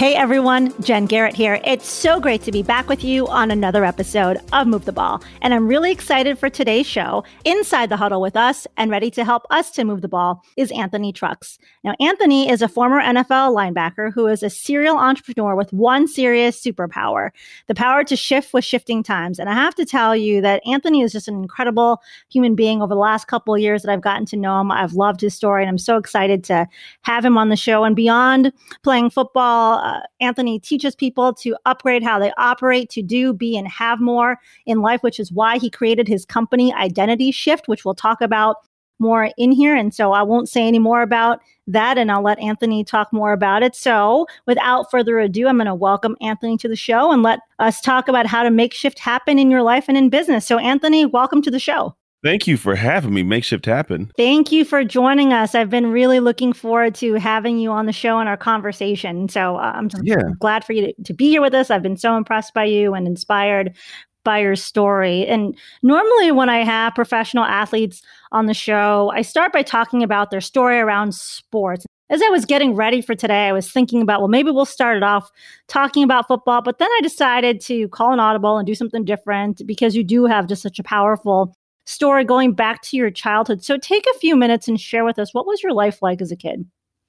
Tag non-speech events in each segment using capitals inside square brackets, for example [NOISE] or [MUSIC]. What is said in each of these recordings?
Hey everyone, Jen Garrett here. It's so great to be back with you on another episode of Move the Ball. And I'm really excited for today's show. Inside the huddle with us and ready to help us to move the ball is Anthony Trucks. Now, Anthony is a former NFL linebacker who is a serial entrepreneur with one serious superpower the power to shift with shifting times. And I have to tell you that Anthony is just an incredible human being over the last couple of years that I've gotten to know him. I've loved his story and I'm so excited to have him on the show. And beyond playing football, uh, Anthony teaches people to upgrade how they operate, to do, be, and have more in life, which is why he created his company Identity Shift, which we'll talk about more in here. And so I won't say any more about that, and I'll let Anthony talk more about it. So without further ado, I'm going to welcome Anthony to the show and let us talk about how to make shift happen in your life and in business. So, Anthony, welcome to the show. Thank you for having me. Makeshift happen. Thank you for joining us. I've been really looking forward to having you on the show and our conversation. So uh, I'm yeah. glad for you to, to, be here with us. I've been so impressed by you and inspired by your story. And normally, when I have professional athletes on the show, I start by talking about their story around sports. As I was getting ready for today, I was thinking about, well, maybe we'll start it off talking about football. But then I decided to call an audible and do something different because you do have just such a powerful story going back to your childhood. So take a few minutes and share with us what was your life like as a kid?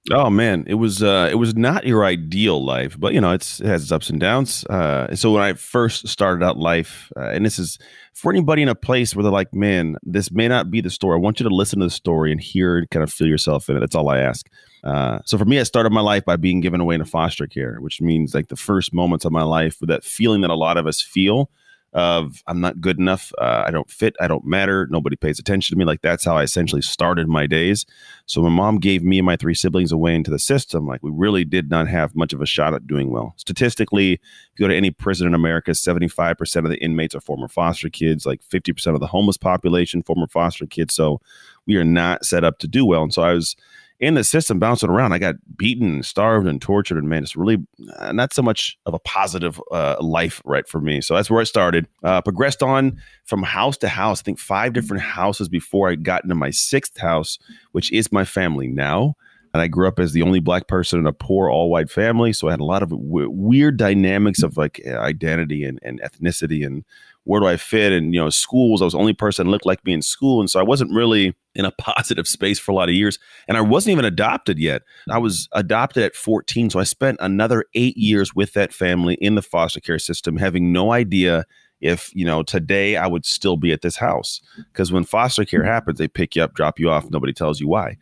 Oh man, it was uh, it was not your ideal life, but you know it's it has its ups and downs. Uh, so when I first started out life, uh, and this is for anybody in a place where they're like, man, this may not be the story. I want you to listen to the story and hear and kind of feel yourself in it. That's all I ask. Uh, so for me, I started my life by being given away into foster care, which means like the first moments of my life with that feeling that a lot of us feel of I'm not good enough, uh, I don't fit, I don't matter, nobody pays attention to me. Like that's how I essentially started my days. So my mom gave me and my three siblings away into the system. Like we really did not have much of a shot at doing well. Statistically, if you go to any prison in America, 75% of the inmates are former foster kids, like 50% of the homeless population, former foster kids. So we are not set up to do well. And so I was in the system bouncing around. I got beaten and starved and tortured, and man, it's really uh, not so much of a positive uh, life, right, for me. So that's where I started. Uh, progressed on from house to house. I think five different houses before I got into my sixth house, which is my family now. And I grew up as the only black person in a poor all white family, so I had a lot of w- weird dynamics of like identity and, and ethnicity and where do I fit? And, you know, schools, I was the only person that looked like me in school. And so I wasn't really in a [LAUGHS] positive space for a lot of years. And I wasn't even adopted yet. I was adopted at 14. So I spent another eight years with that family in the foster care system, having no idea if, you know, today I would still be at this house. Because when foster care happens, they pick you up, drop you off, nobody tells you why.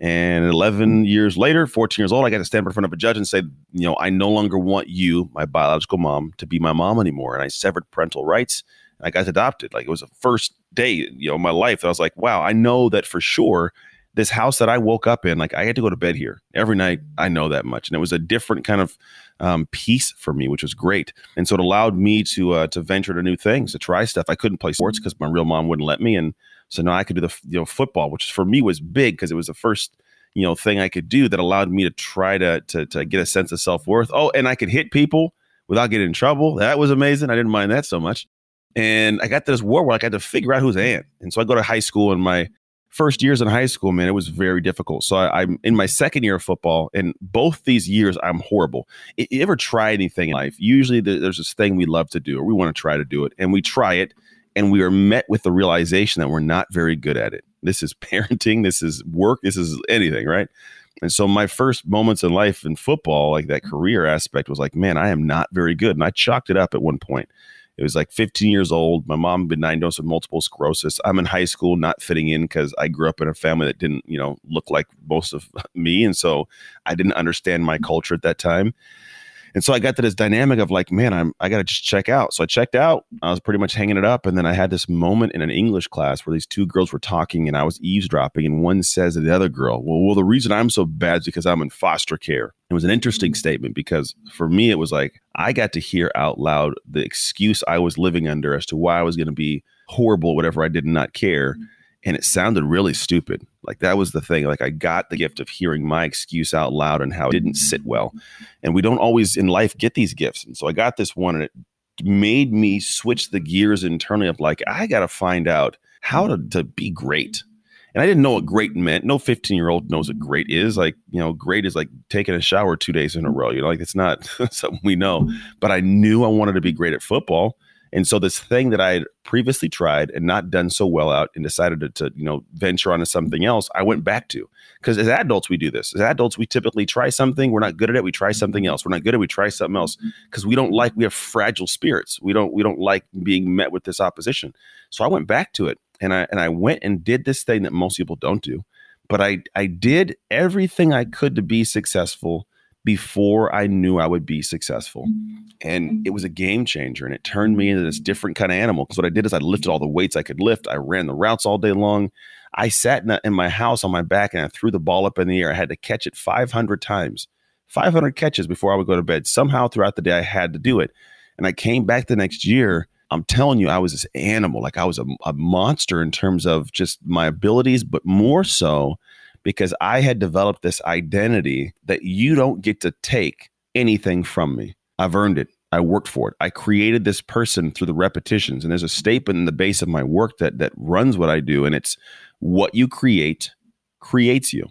And 11 years later, 14 years old, I got to stand in front of a judge and say, you know, I no longer want you, my biological mom, to be my mom anymore. And I severed parental rights. I got adopted. Like it was the first day, you know, my life. That I was like, wow, I know that for sure. This house that I woke up in, like I had to go to bed here every night. I know that much, and it was a different kind of um, peace for me, which was great. And so it allowed me to uh, to venture to new things, to try stuff. I couldn't play sports because my real mom wouldn't let me, and so now I could do the you know football, which for me was big because it was the first you know thing I could do that allowed me to try to to, to get a sense of self worth. Oh, and I could hit people without getting in trouble. That was amazing. I didn't mind that so much. And I got to this war where I had to figure out who's Ant. And so I go to high school and my first years in high school, man, it was very difficult. So I, am in my second year of football, and both these years I'm horrible. You ever try anything in life? Usually there's this thing we love to do, or we want to try to do it, and we try it, and we are met with the realization that we're not very good at it. This is [LAUGHS] parenting, this is work, this is anything, right? And so my first moments in life in football, like that career aspect, was like, man, I am not very good. And I chalked it up at one point. It was like 15 years old. My mom had been diagnosed with multiple sclerosis. I'm in high school, not fitting in because I grew up in a family that didn't, you know, look like most of [LAUGHS] me. And so I didn't understand my culture at that time. And so I got to this dynamic of like, man, I'm I gotta just check out. So I checked out. I was pretty much hanging it up, and then I had this moment in an English class where these two girls were talking, and I was eavesdropping, and one says to the other girl, "Well, well, the reason I'm so bad is because I'm in foster care." It was an interesting statement because for me, it was like I got to hear out loud the excuse I was living under as to why I was going to be horrible, whatever I did not care. Mm-hmm. And it sounded really stupid. Like that was the thing. Like I got the gift of hearing my excuse out loud and how it didn't sit mm. well. And we don't always in life get these gifts. And so I got this one and it made me switch the gears internally of like, I got to find out how to, to be great. And I didn't know what great meant. No 15 year old knows what great is. Like, you know, great is like taking a shower two days in a row. You know, like it's not [LAUGHS] something we know. But I knew I wanted to be great at football. And so this thing that I had previously tried and not done so well out and decided to, to you know, venture onto something else, I went back to. Because as adults, we do this. As adults, we typically try something, we're not good at it, we try mm-hmm. something else. We're not good at it, we try something else. Mm-hmm. Because we don't like, we have fragile spirits. We don't, we don't like being met with this opposition. So I went back to it and I and I went and did this thing that most people don't do. But I I did everything I could to be successful before I knew I would be successful. Mm-hmm. And mm-hmm. it was a game changer and it turned me into this different kind of animal. Because what I did is I lifted all the weights I could lift. I ran the routes all day long. I sat in, a, in my house on my back and I threw the ball up in the air. I had to catch it 500 times, 500 catches before I would go to bed. Somehow throughout the day, I had to do it. And I came back the next year I'm telling you, I was this animal. Like I was a, a monster in terms of just my abilities, but more so because I had developed this identity that you don't get to take anything from me. I've earned it. I worked for it. I created this person through the repetitions. And there's a statement in the base of my work that that runs what I do. And it's what you create creates you.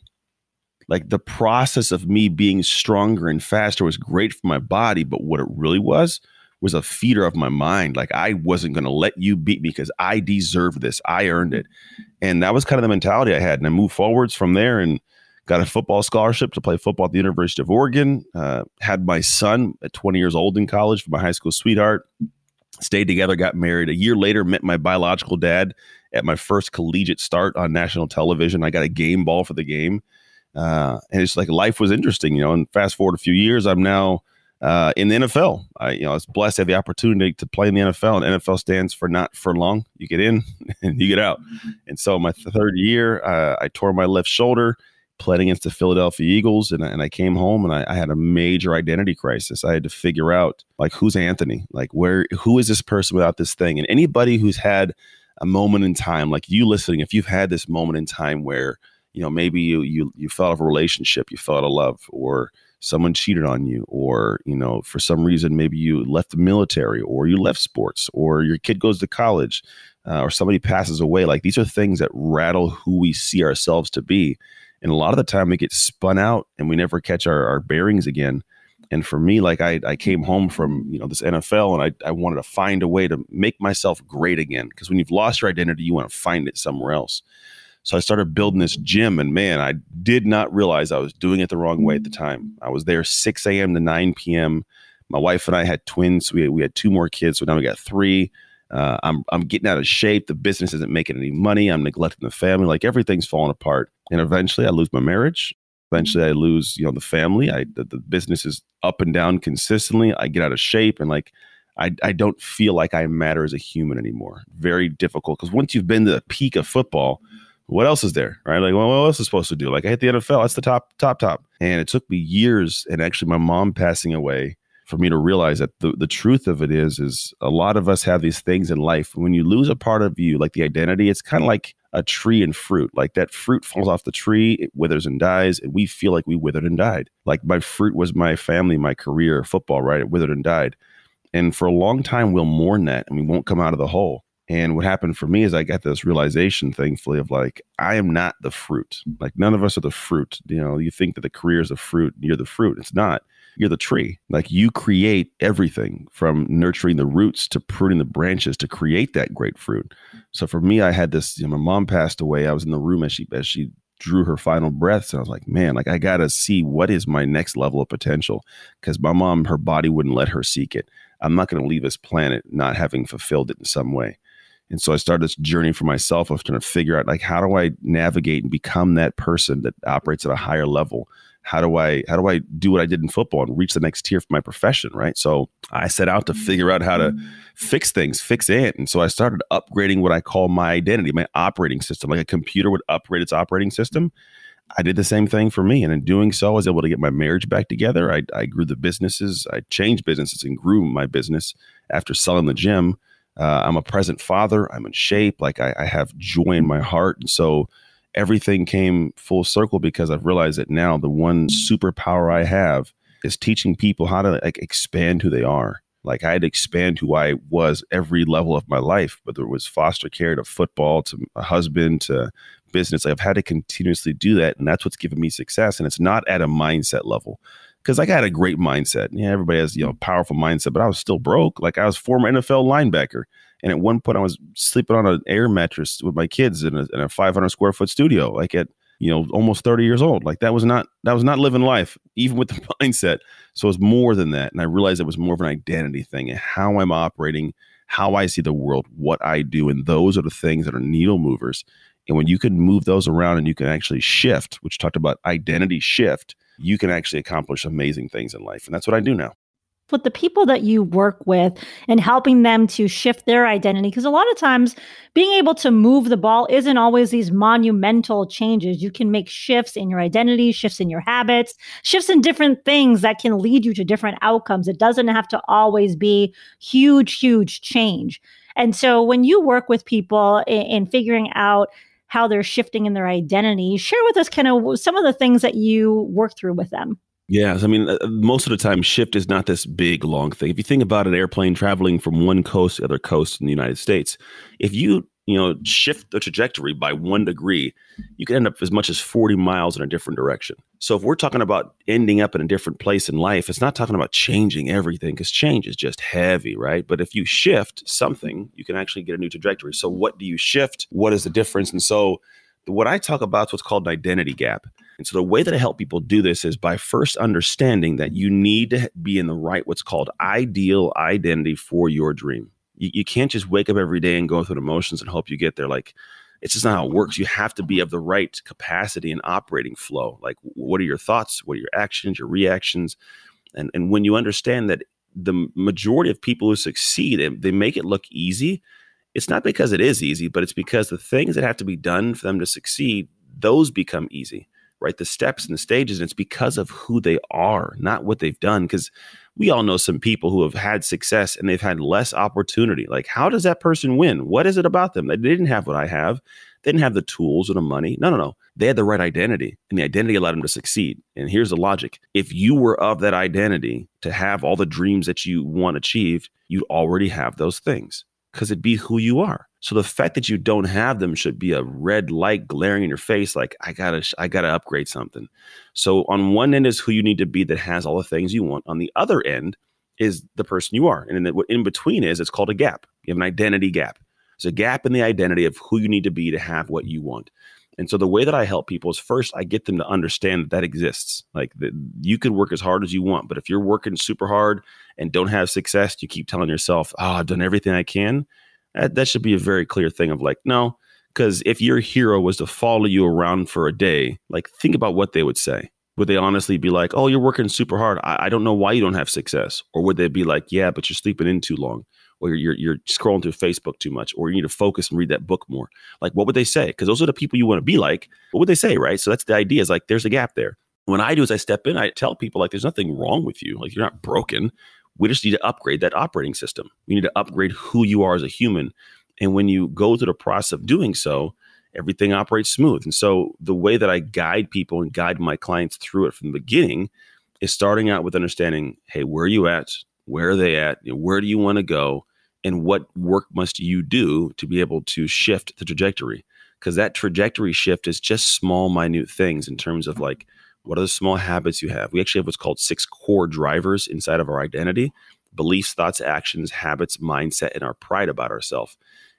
Like the process of me being stronger and faster was great for my body, but what it really was was a feeder of my mind. Like I wasn't going to let you beat me because I deserve this. I earned it. And that was kind of the mentality I had. And I moved forwards from there and got a football scholarship to play football at the University of Oregon. Uh, had my son at 20 years old in college for my high school sweetheart. Stayed together, got married. A year later, met my biological dad at my first collegiate start on national television. I got a game ball for the game. Uh, and it's like life was interesting, you know. And fast forward a few years, I'm now uh, in the NFL. I, you know, I was blessed to have the opportunity to play in the NFL, and NFL stands for not for long. You get in [LAUGHS] and you get out. And so, my third year, uh, I tore my left shoulder playing against the Philadelphia Eagles, and, and I came home and I, I, had a major identity crisis. I had to figure out like who's Anthony, like where who is this person without this thing, and anybody who's had a moment in time, like you listening, if you've had this moment in time where you know maybe you you you fell out of a relationship, you fell out of love, or someone cheated on you or you know for some reason maybe you left the military or you left sports or your kid goes to college uh, or somebody passes away. Like these are things that rattle who we see ourselves to be. And a lot of the time we get spun out and we never catch our, our bearings again. And for me like I, I came home from you know this nfl and I, I wanted to find a way to make myself great again. Because when you've lost your identity you want to find it somewhere else so I started building this gym, and man, I did not realize I was doing it the wrong way at the time. I was there 6 a.m. to 9 p.m. My wife and I had twins. We we had two more kids, so now we got three. Uh, I'm I'm getting out of shape. The business isn't making any money. I'm neglecting the family. Like everything's falling apart. And eventually, I lose my marriage. Eventually, I lose you know the family. I the, the business is up and down consistently. I get out of shape, and like I, I don't feel like I matter as a human anymore. Very difficult because once you've been to the peak of football, what else is there? Right? Like, well, what else is supposed to do? Like, I hit the NFL. That's the top, top, top. And it took me years, and actually, my mom passing away, for me to realize that the, the truth of it is, is a lot of us have these things in life. When you lose a part of you, like the identity, it's kind of like a tree and fruit. Like that fruit falls off the tree, it withers and dies, and we feel like we withered and died. Like my fruit was my family, my career, football, right? It withered and died. And for a long time, we'll mourn that and we won't come out of the hole. And what happened for me is I got this realization, thankfully, of like, I am not the fruit. Like, none of us are the fruit. You know, you think that the career is a fruit, you're the fruit. It's not. You're the tree. Like, you create everything from nurturing the roots to pruning the branches to create that great fruit. So for me, I had this, you know, my mom passed away. I was in the room as she, as she, drew her final breaths and I was like, man, like I got to see what is my next level of potential because my mom, her body wouldn't let her seek it. I'm not to leave this planet not having fulfilled it in some way. And so I started this journey for myself of trying to figure out like how do I navigate and become that person that operates at a higher level? How do I how do I do what I did in football and reach the next tier for my profession? Right. So I set out to figure out how to mm. fix things, fix it. And so I started upgrading what I call my identity, my operating system. Like a computer would upgrade its operating system. I did the same thing for me. And in doing so, I was able to get my marriage back together. I, I grew the businesses, I changed businesses and grew my business after selling the gym. Uh, I'm a present father. I'm in shape. Like I, I have joy in my heart. And so everything came full circle because I've realized that now the one superpower I have is teaching people how to like expand who they are. Like I had to expand who I was every level of my life, whether it was foster care to football to a husband to business. I've had to continuously do that. And that's what's given me success. And it's not at a mindset level. Cause like I had a great mindset. Yeah, everybody has, you know, powerful mindset, but I was still broke. Like I was former NFL linebacker. And at one point I was sleeping on an air mattress with my kids in a, in a 500 square foot studio, like at, you know, almost 30 years old. Like that was not, that was not living life, even with the [LAUGHS] mindset. So it's more than that. And I realized it was more of an identity thing and how I'm operating, how I see the world, what I do. And those are the things that are needle movers. And when you can move those around and you can actually shift, which talked about identity shift, you can actually accomplish amazing things in life. And that's what I do now. With the people that you work with and helping them to shift their identity because a lot of times being able to move the ball isn't always these monumental changes. You can make shifts in your identity shifts in your habits shifts in different things that can lead you to different outcomes. It doesn't have to always be huge huge change. And so when you work with people in, in figuring out how they're shifting in their identity share with us kind of some of the things that you work through with them Yes, I mean, uh, most of the time, shift is not this big, long thing. If you think about an airplane traveling from one coast to the other coast in the United States, if you you know shift the trajectory by one degree, you can end up as much as forty miles in a different direction. So if we're talking about ending up in a different place in life, it's not talking about changing everything because change is just heavy, right? But if you shift something, you can actually get a new trajectory. So what do you shift? What is the difference? And so what I talk about is what's called an identity gap. And so the way that I help people do this is by first understanding that you need to be in the right, what's called ideal identity for your dream. You, you can't just wake up every day and go through the motions and hope you get there. Like, it's just not how it works. You have to be of the right capacity and operating flow. Like, what are your thoughts? What are your actions, your reactions? And, and when you understand that the majority of people who succeed, they make it look easy. It's not because it is easy, but it's because the things that have to be done for them to succeed, those become easy right? The steps and the stages. And it's because of who they are, not what they've done. Because we all know some people who have had success and they've had less opportunity. Like, how does that person win? What is it about them? They didn't have what I have. They didn't have the tools or the money. No, no, no. They had the right identity, and the identity allowed them to succeed. And here's the logic if you were of that identity to have all the dreams that you want achieved, you'd already have those things because it'd be who you are. So the fact that you don't have them should be a red light glaring in your face, like I gotta, I gotta upgrade something. So on one end is who you need to be that has all the things you want. On the other end is the person you are, and in, in between is it's called a gap. You have an identity gap. It's a gap in the identity of who you need to be to have what you want. And so the way that I help people is first I get them to understand that that exists. Like you can work as hard as you want, but if you're working super hard and don't have success, you keep telling yourself, "Oh, I've done everything I can." That, that should be a very clear thing of like, no, because if your hero was to follow you around for a day, like think about what they would say. Would they honestly be like, "Oh, you're working super hard. I, I don't know why you don't have success," or would they be like, "Yeah, but you're sleeping in too long." or you're, you're scrolling through Facebook too much, or you need to focus and read that book more. Like, what would they say? Because those are the people you want to be like. What would they say, right? So that's the idea. Is like there's a gap there. When I do is I step in, I tell people like there's nothing wrong with you. Like you're not broken. We just need to upgrade that operating system. We need to upgrade who you are as a human. And when you go through the process of doing so, everything operates smooth. And so the way that I guide people and guide my clients through it from the beginning is starting out with understanding, hey, where are you at? Where are they at? Where do you want to go? and what work must you do to be able to shift the trajectory because that trajectory shift is just small minute things in terms of like what are the small habits you have? We actually have what's called six core drivers inside of our identity beliefs thoughts actions habits mindset and our pride about ourselves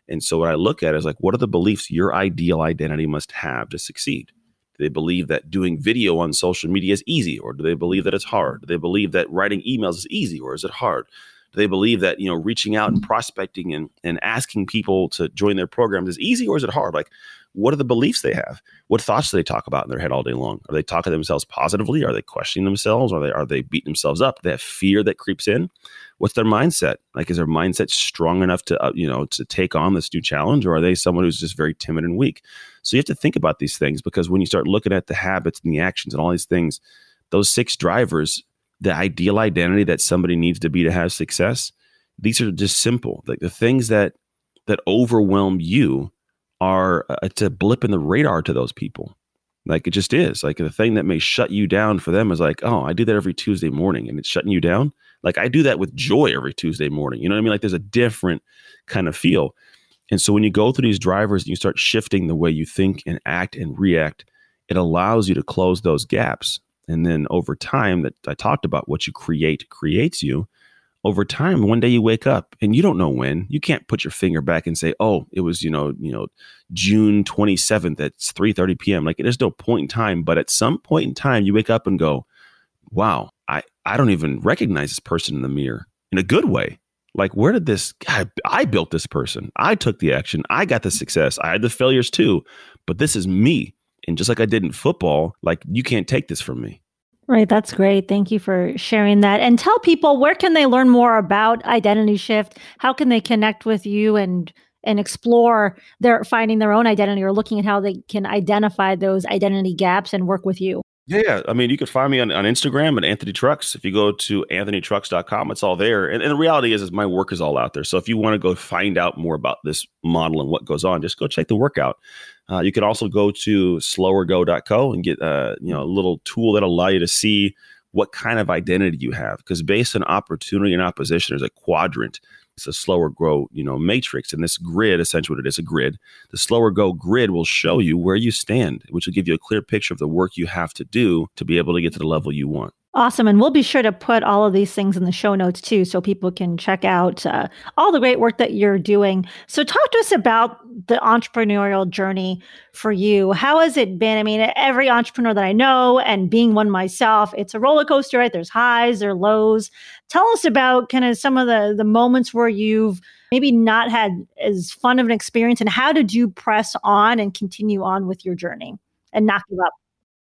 and so what i look at is like what are the beliefs your ideal identity must have to succeed? Do they believe that doing video on social media is easy or do they believe that it's hard? Do they believe that writing emails is easy or is it hard? Do they believe that you know reaching out and prospecting and, and asking people to join their programs is easy or is it hard? Like what are the beliefs they have? What thoughts do they talk about in their head all day long? Are they talking to themselves positively? Are they questioning themselves? Are they are they beating themselves up? They have fear that creeps in? What's their mindset? Like, is their mindset strong enough to uh, you know to take on this new challenge, or are they someone who's just very timid and weak? So you have to think about these things because when you start looking at the habits and the actions and all these things, those six drivers, the ideal identity that somebody needs to be to have success, these are just simple. Like the things that that overwhelm you are uh, it's a blip in the radar to those people. Like it just is. Like the thing that may shut you down for them is like, oh, I do that every Tuesday morning and it's shutting you down. Like I do that with joy every Tuesday morning. You know what I mean? Like there's a different kind of feel. And so when you go through these drivers and you start shifting the way you think and act and react, it allows you to close those gaps. And then over time that I talked about, what you create creates you over time one day you wake up and you don't know when you can't put your finger back and say oh it was you know you know june 27th at 3.30 p.m like there's no point in time but at some point in time you wake up and go wow i i don't even recognize this person in the mirror in a good way. Like where did this guy i built this person. I took the action. I got the success. I had the failures too. But this is me. And just like i did in football like you can't take this from me Right, that's great. Thank you for sharing that. And tell people where can they learn more about Identity Shift? How can they connect with you and and explore their finding their own identity or looking at how they can identify those identity gaps and work with you? Yeah. I mean, you can find me on, on Instagram at Anthony Trucks. If you go to anthonytrucks.com, it's all there. And, and the reality is, is my work is all out there. So if you want to go find out more about this model and what goes on, just go check the workout. Uh, you can also go to slowergo.co and get uh, you know a little tool that'll allow you to see what kind of identity you have. Because based on opportunity and opposition, there's a quadrant. It's a slower grow, you know, matrix. And this grid, essentially what it is, a grid. The slower go grid will show you where you stand, which will give you a clear picture of the work you have to do to be able to get to the level you want. Awesome. And we'll be sure to put all of these things in the show notes too, so people can check out uh, all the great work that you're doing. So, talk to us about the entrepreneurial journey for you. How has it been? I mean, every entrepreneur that I know, and being one myself, it's a roller coaster, right? There's highs, there lows. Tell us about kind of some of the, the moments where you've maybe not had as fun of an experience, and how did you press on and continue on with your journey and not give up?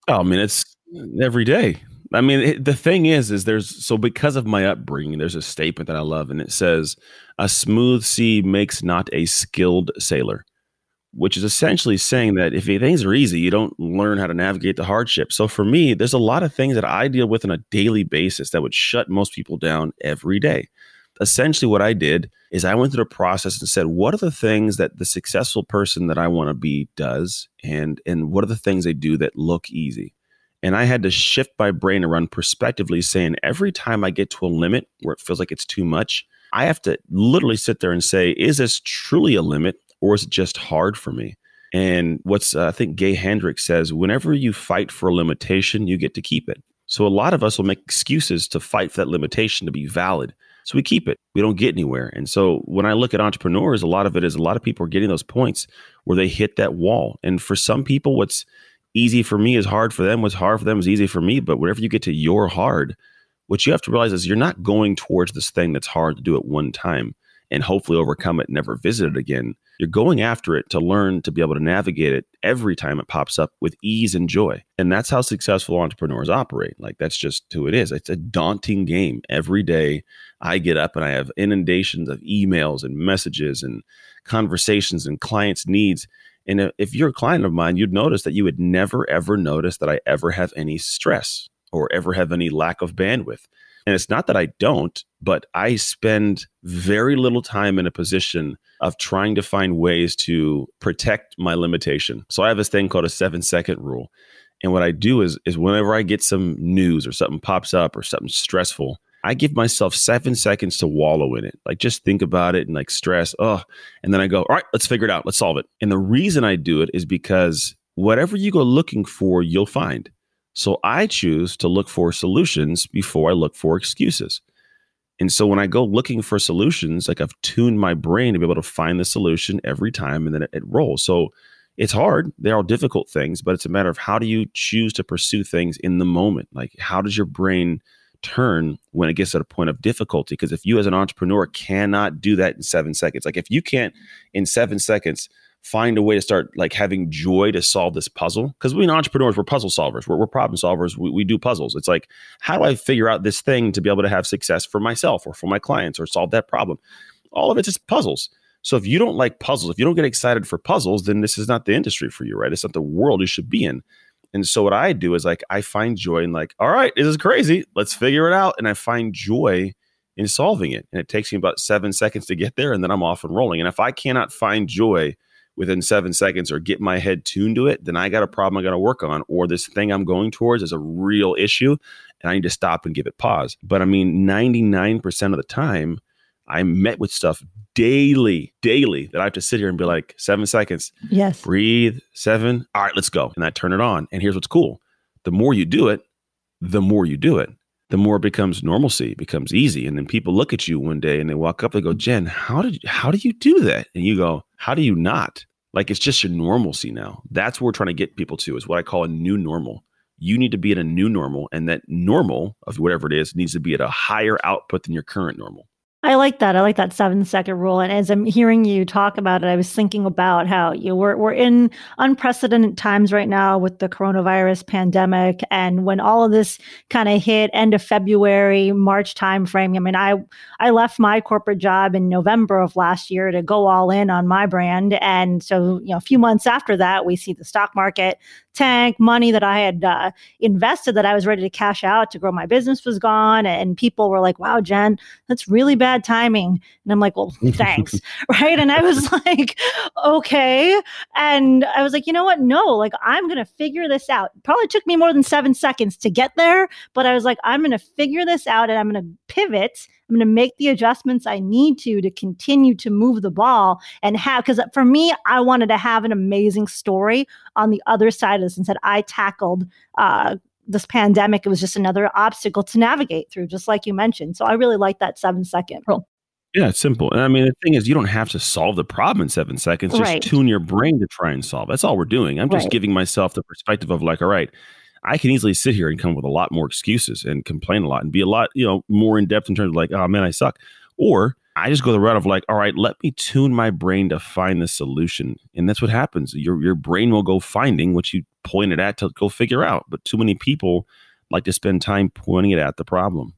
Oh, I mean, it's every day I mean, the thing is, is there's so because of my upbringing, there's a statement that I love, and it says, "A smooth sea makes not a skilled sailor," which is essentially saying that if things are easy, you don't learn how to navigate the hardship. So for me, there's a lot of things that I deal with on a daily basis that would shut most people down every day. Essentially, what I did is I went through the process and said, "What are the things that the successful person that I want to be does, and and what are the things they do that look easy?" And I had to shift my brain around prospectively saying every time I get to a limit where it feels like it's too much, I have to literally sit there and say, is this truly a limit or is it just hard for me? And what's, uh, I think Gay Hendricks says, whenever you fight for a limitation, you get to keep it. So a lot of us will make excuses to fight for that limitation to be valid. So we keep it. We don't get anywhere. And so when I look at entrepreneurs, a lot of it is a lot of people are getting those points where they hit that wall. And for some people, what's easy for me is hard for them. What's hard for them is easy for me. But whenever you get to your hard, what you have to realize is you're not going towards this thing that's hard to do at one time and hopefully overcome it and never visit it again. You're going after it to learn to be able to navigate it every time it pops up with ease and joy. And that's how successful entrepreneurs operate. Like that's just who it is. It's a daunting game. Every day I get up and I have inundations of emails and messages and conversations and clients' needs. And if you're a client of mine, you'd notice that you would never, ever notice that I ever have any stress or ever have any lack of bandwidth. And it's not that I don't, but I spend very little time in a position of trying to find ways to protect my limitation. So I have this thing called a seven second rule. And what I do is, is whenever I get some news or something pops up or something stressful, I give myself seven seconds to wallow in it. Like just think about it and like stress. Oh, and then I go, all right, let's figure it out. Let's solve it. And the reason I do it is because whatever you go looking for, you'll find. So I choose to look for solutions before I look for excuses. And so when I go looking for solutions, like I've tuned my brain to be able to find the solution every time and then it, it rolls. So it's hard. They are difficult things, but it's a matter of how do you choose to pursue things in the moment? Like how does your brain turn when it gets to a point of difficulty. Because if you as an entrepreneur cannot do that in seven seconds, like if you can't in seven seconds find a way to start like having joy to solve this puzzle because we entrepreneurs we're puzzle solvers we're, we're problem solvers we, we do puzzles. It's like how do i figure out this thing to be able to have success for myself or for my clients or solve that problem? All of it's just puzzles. So if you don't like puzzles if you don't get excited for puzzles then this is not the industry for you right? It's not the world you should be in and so what i do is like i find joy in like all right this is crazy. Let's figure it out. And i find joy in solving it. And it takes me about seven seconds to get there and then i'm off and rolling. And if i cannot find joy within seven seconds or get my head tuned to it, then I got a problem I got to work on, or this thing I'm going towards is a real issue and I need to stop and give it pause. But I mean, 99% of the time, I'm met with stuff daily, daily that I have to sit here and be like, seven seconds. Yes. Breathe, seven. All right, let's go. And I turn it on. And here's what's cool the more you do it, the more you do it the more it becomes normalcy, it becomes easy. And then people look at you one day and they walk up, they go, Jen, how did how do you do that? And you go, How do you not? Like it's just your normalcy now. That's what we're trying to get people to is what I call a new normal. You need to be at a new normal, and that normal of whatever it is needs to be at a higher output than your current normal. I like that. I like that seven second rule. And as I'm hearing you talk about it, I was thinking about how you know, we're we're in unprecedented times right now with the coronavirus pandemic, and when all of this kind of hit end of February, March timeframe. I mean, I I left my corporate job in November of last year to go all in on my brand, and so you know, a few months after that, we see the stock market tank, money that I had uh, invested that I was ready to cash out to grow my business was gone. And people were like, wow, Jen, that's really bad timing. And I'm like, well, [LAUGHS] thanks. right. And I was [LAUGHS] like, okay. And I was like, you know what? No, like I'm going to figure this out. Probably took me more than seven seconds to get there, but I was like, I'm going to figure this out and I'm going to pivot I'm going to make the adjustments I need to to continue to move the ball and have, because for me, I wanted to have an amazing story on the other side of this and said, I tackled uh, this pandemic. It was just another obstacle to navigate through, just like you mentioned. So I really like that seven second rule. Yeah, it's simple. And I mean, the thing is, you don't have to solve the problem in seven seconds. Just right. tune your brain to try and solve. That's all we're doing. I'm just right. giving myself the perspective of like, all right, I can easily sit here and come with a lot more excuses and complain a lot and be a lot, you know, more in depth in terms of like, oh man, I suck. Or I just go the route of like, all right, let me tune my brain to find the solution. And that's what happens. Your your brain will go finding what you pointed at to go figure out. But too many people like to spend time pointing it at the problem.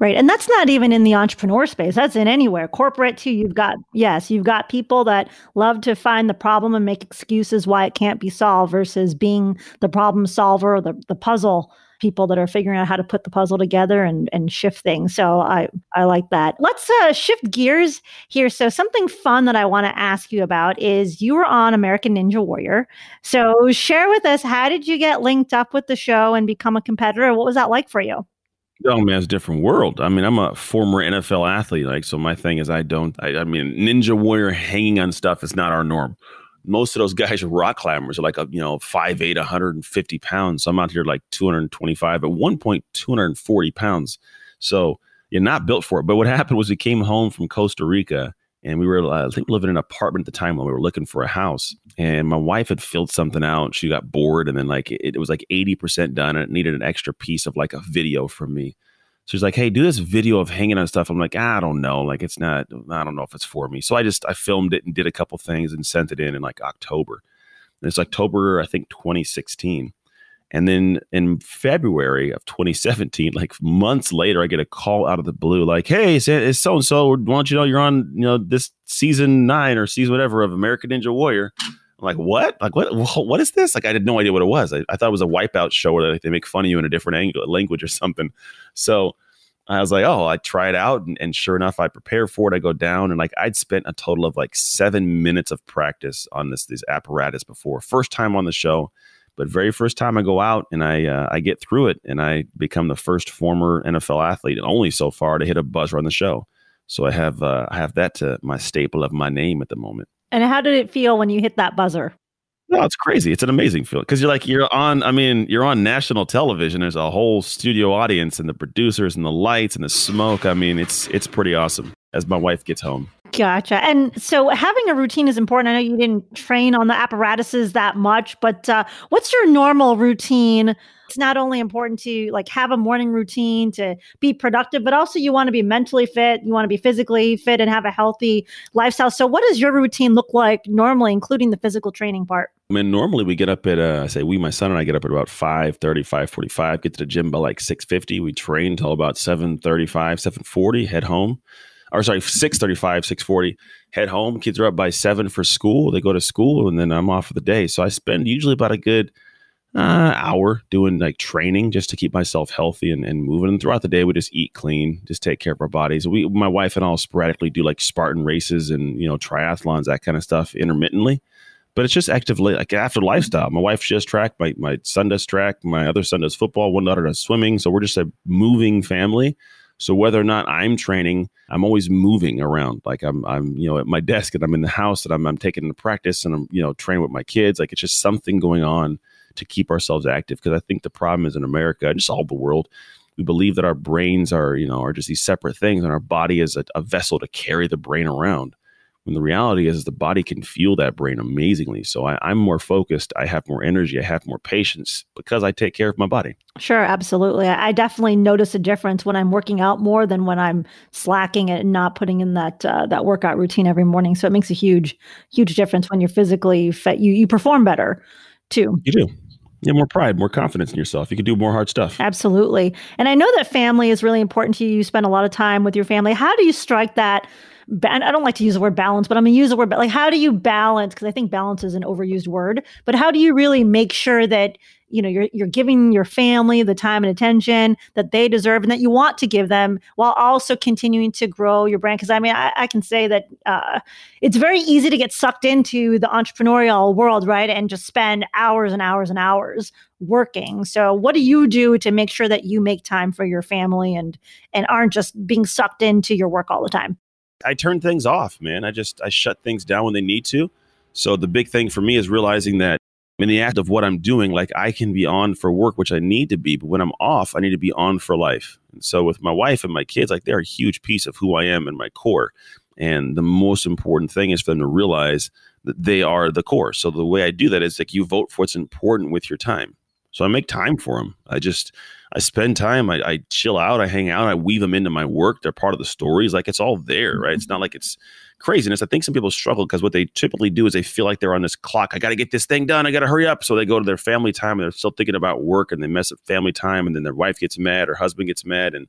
Right. And that's not even in the entrepreneur space. That's in anywhere. Corporate too. You've got, yes, you've got people that love to find the problem and make excuses why it can't be solved versus being the problem solver the, the puzzle people that are figuring out how to put the puzzle together and, and shift things. So I, I like that. Let's uh, shift gears here. So something fun that I want to ask you about is you were on American Ninja Warrior. So share with us, how did you get linked up with the show and become a competitor? What was that like for you? Oh man, it's a different world. I mean, I'm a former NFL athlete, like so. My thing is, I don't. I, I mean, Ninja Warrior hanging on stuff is not our norm. Most of those guys are rock climbers, are like a you know five eight, 150 pounds. So I'm out here like 225 at one point, 240 pounds. So you're not built for it. But what happened was we came home from Costa Rica and we were uh, I think living in an apartment at the time when we were looking for a house. And my wife had filled something out. She got bored, and then like it, it was like eighty percent done, and it needed an extra piece of like a video from me. So she's like, "Hey, do this video of hanging on stuff." I'm like, "I don't know. Like, it's not. I don't know if it's for me." So I just I filmed it and did a couple things and sent it in in like October. And it's October, I think, 2016. And then in February of 2017, like months later, I get a call out of the blue, like, "Hey, it's so and so. Why don't you know you're on, you know, this season nine or season whatever of American Ninja Warrior?" I'm like, "What? Like, what? What is this?" Like, I had no idea what it was. I, I thought it was a wipeout show where like, they make fun of you in a different angle, language or something. So I was like, "Oh, I try it out," and, and sure enough, I prepare for it. I go down, and like I'd spent a total of like seven minutes of practice on this this apparatus before. First time on the show but very first time I go out and I uh, I get through it and I become the first former NFL athlete and only so far to hit a buzzer on the show. So I have uh, I have that to my staple of my name at the moment. And how did it feel when you hit that buzzer? No, it's crazy. It's an amazing feeling because you're like you're on. I mean, you're on national television. There's a whole studio audience and the producers and the lights and the smoke. I mean, it's it's pretty awesome. As my wife gets home. Gotcha. And so having a routine is important. I know you didn't train on the apparatuses that much, but uh, what's your normal routine? It's not only important to like have a morning routine to be productive, but also you want to be mentally fit, you want to be physically fit and have a healthy lifestyle. So what does your routine look like normally, including the physical training part? I mean, normally we get up at, uh, I say we, my son and I get up at about 5 45, get to the gym by like 6.50. We train until about 7.35, 7.40, head home or sorry, 635, 640, head home. Kids are up by seven for school. They go to school and then I'm off for the day. So I spend usually about a good uh, hour doing like training just to keep myself healthy and, and moving. And throughout the day, we just eat clean, just take care of our bodies. We, my wife and I will sporadically do like Spartan races and, you know, triathlons, that kind of stuff intermittently. But it's just actively like after lifestyle. My wife just track, my, my son does track, my other son does football, one daughter does swimming. So we're just a moving family. So whether or not I'm training, I'm always moving around. Like I'm, I'm, you know, at my desk and I'm in the house and I'm, I'm taking the practice and I'm, you know, training with my kids. Like it's just something going on to keep ourselves active. Because I think the problem is in America, and just all the world, we believe that our brains are, you know, are just these separate things, and our body is a, a vessel to carry the brain around. When the reality is, the body can feel that brain amazingly. So I, I'm more focused. I have more energy. I have more patience because I take care of my body. Sure, absolutely. I definitely notice a difference when I'm working out more than when I'm slacking and not putting in that uh, that workout routine every morning. So it makes a huge, huge difference when you're physically fit. You you perform better too. You do. You have more pride, more confidence in yourself. You can do more hard stuff. Absolutely. And I know that family is really important to you. You spend a lot of time with your family. How do you strike that I don't like to use the word balance, but I'm gonna use the word, but like, how do you balance? Because I think balance is an overused word, but how do you really make sure that you know you're you're giving your family the time and attention that they deserve and that you want to give them while also continuing to grow your brand because i mean I, I, can say that uh, it's very easy to get sucked into the entrepreneurial world right and just spend hours and hours and hours working so what do you do to make sure that you make time for your family and and aren't just being sucked into your work all the time I turn things off, man. I just I shut things down when they need to. So the big thing for me is realizing that in the act of what I'm doing, like I can be on for work, which I need to be, but when I'm off, I need to be on for life. And so with my wife and my kids, like they're a huge piece of who I am and my core. And the most important thing is for them to realize that they are the core. So the way I do that is like you vote for what's important with your time. So I make time for them. I just I spend time. I, I chill out. I hang out. I weave them into my work. They're part of the stories. Like it's all there, right? It's mm-hmm. not like it's craziness. I think some people struggle because what they typically do is they feel like they're on this clock. I got to get this thing done. I got to hurry up. So they go to their family time and they're still thinking about work and they mess up family time. And then their wife gets mad or husband gets mad and,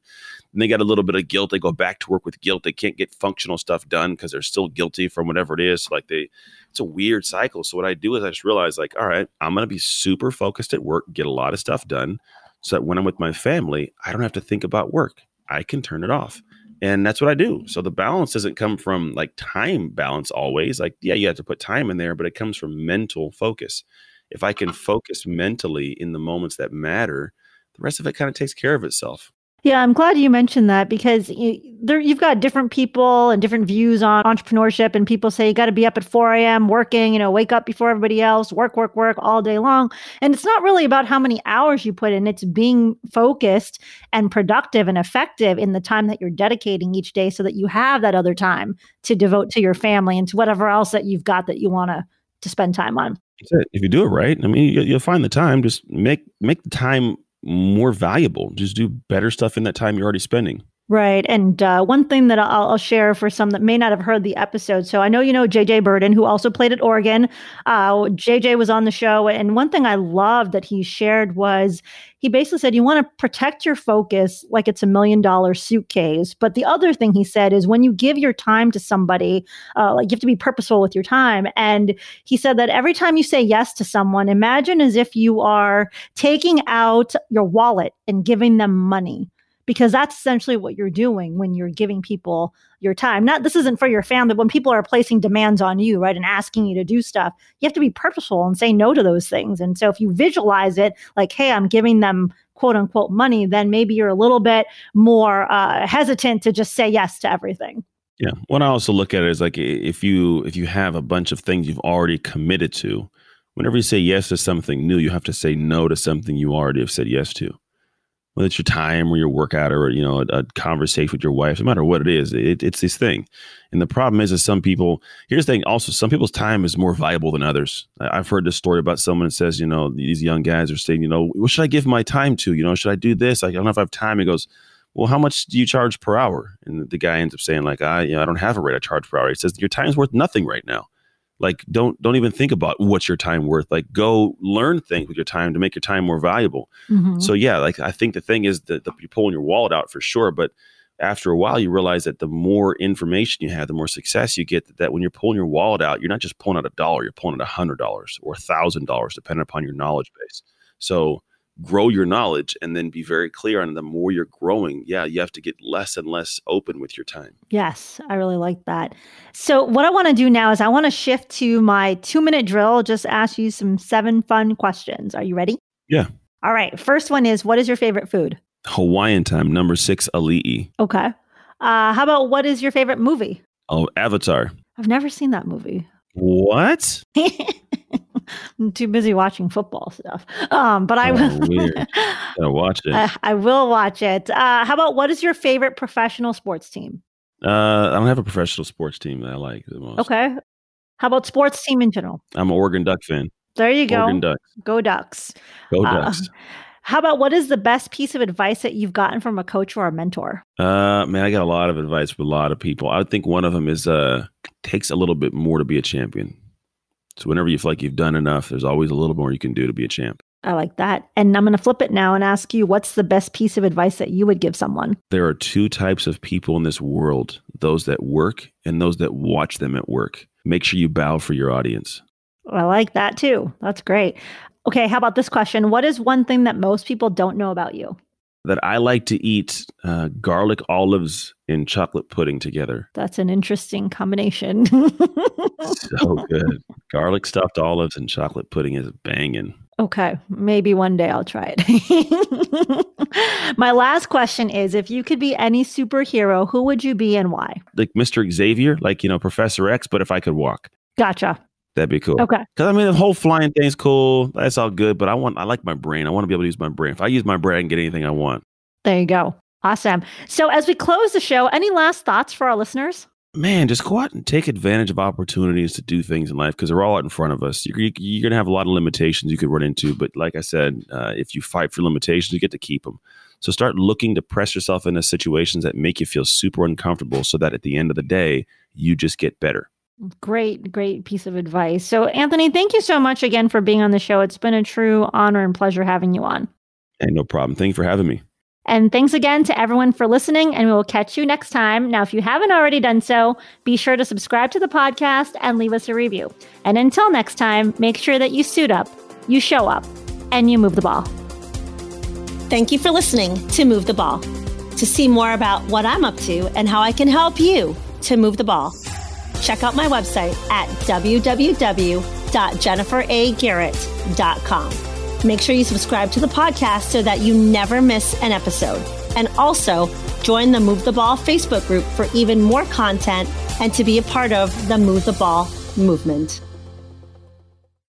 and they got a little bit of guilt. They go back to work with guilt. They can't get functional stuff done because they're still guilty from whatever it is. Like they, it's a weird cycle. So what I do is I just realize like, all right, I'm going to be super focused at work, get a lot of stuff done so that when I'm with my family, I don't have to think about work. I can turn it off. And that's what I do. So the balance doesn't come from like time balance always. Like, yeah, you have to put time in there, but it comes from mental focus. If I can focus mentally in the moments that matter, the rest of it kind of takes care of itself. Yeah, I'm glad you mentioned that because you, there, you've got different people and different views on entrepreneurship. And people say you got to be up at 4 a.m. working, you know, wake up before everybody else, work, work, work all day long. And it's not really about how many hours you put in, it's being focused and productive and effective in the time that you're dedicating each day so that you have that other time to devote to your family and to whatever else that you've got that you want to to spend time on. If you do it right, I mean, you'll find the time. Just make make the time more valuable. Just do better stuff in that time you're already spending. Right. And uh, one thing that I'll, I'll, share for some that may not have heard the episode. So I know you know JJ Birden, who also played at Oregon. Uh, JJ was on the show. And one thing I loved that he shared was he basically said, you want to protect your focus like it's a million dollar suitcase. But the other thing he said is when you give your time to somebody, uh, like you have to be purposeful with your time. And he said that every time you say yes to someone, imagine as if you are taking out your wallet and giving them money because that's essentially what you're doing when you're giving people your time. Not this isn't for your family. But when people are placing demands on you, right, and asking you to do stuff, you have to be purposeful and say no to those things. And so if you visualize it like, hey, I'm giving them quote unquote money, then maybe you're a little bit more uh, hesitant to just say yes to everything. Yeah. What I also look at is like if you if you have a bunch of things you've already committed to, whenever you say yes to something new, you have to say no to something you already have said yes to. Whether it's your time or your workout or you know a, a conversation with your wife, no matter what it is, it, it's this thing. And the problem is, is some people. Here's the thing. Also, some people's time is more valuable than others. I've heard this story about someone that says, you know, these young guys are saying, you know, what should I give my time to? You know, should I do this? Like, I don't know if I have time. He goes, well, how much do you charge per hour? And the guy ends up saying, like, I, you know, I don't have a rate I charge per hour. He says, your time's worth nothing right now like don't don't even think about what's your time worth. Like go learn things with your time to make your time more valuable. Mm-hmm. so yeah like i think the thing is that the, you're pulling your wallet out for sure but after a while you realize that the more information you have the more success you get that, that when you're pulling your wallet out you're not just pulling out a dollar you're pulling out a hundred dollars or a thousand dollars depending upon your knowledge base. So grow your knowledge and then be very clear on the more you're growing yeah you have to get less and less open with your time. Yes i really like that. So what i want to do now is i want to shift to my two minute drill just ask you some seven fun questions. Are you ready? Yeah. All right first one is what is your favorite food? Hawaiian time number six ali'i. Okay. Uh, how about what is your favorite movie? Oh avatar. I've never seen that movie. What [LAUGHS] I'm too busy watching football stuff. Um, but I will [LAUGHS] oh, watch it. I, I, will watch it. Uh, how about what is your favorite professional sports team? Uh, I don't have a professional sports team that I like the most. Okay. How about sports team in general? I'm an Oregon Duck fan. There you go. Oregon Ducks. Go Ducks. Go uh, Ducks. Uh, how about what is the best piece of advice that you've gotten from a coach or a mentor? Uh, man, I got a lot of advice from a lot of people. I think one of them is uh, takes a little bit more to be a champion. So whenever you feel like you've done enough, there's always a little more you can do to be a champ. I like that. And I'm going to flip it now and ask you what's the best piece of advice that you would give someone? There are two types of people in this world those that work and those that watch them at work. Make sure you bow for your audience. I like that too. That's great. Okay, how about this question? What is one thing that most people don't know about you? That I like to eat uh, garlic olives and chocolate pudding together. That's an interesting combination. so good. Garlic stuffed olives and chocolate pudding is banging. Okay, maybe one day I'll try it. [LAUGHS] My last question is if you could be any superhero, who would you be and why? Like Mr. Xavier, like, you know, Professor X, but if I could walk. Gotcha. That'd be cool. Okay. Because I mean, the whole flying thing's cool. That's all good. But I want, I like my brain. I want to be able to use my brain. If I use my brain, I can get anything I want. There you go. Awesome. So as we close the show, any last thoughts for our listeners? Man, just go out and take advantage of opportunities to do things in life because they're all out in front of us. You're, you're going to have a lot of limitations you could run into. But like I said, uh, if you fight for limitations, you get to keep them. So start looking to press yourself into situations that make you feel super uncomfortable so that at the end of the day, you just get better. Great, great piece of advice. So, Anthony, thank you so much again for being on the show. It's been a true honor and pleasure having you on. Hey, no problem. Thank you for having me. And thanks again to everyone for listening, and we will catch you next time. Now, if you haven't already done so, be sure to subscribe to the podcast and leave us a review. And until next time, make sure that you suit up, you show up, and you move the ball. Thank you for listening to Move the Ball. To see more about what I'm up to and how I can help you to move the ball, check out my website at www.jenniferagarrett.com. Make sure you subscribe to the podcast so that you never miss an episode. And also join the Move the Ball Facebook group for even more content and to be a part of the Move the Ball movement.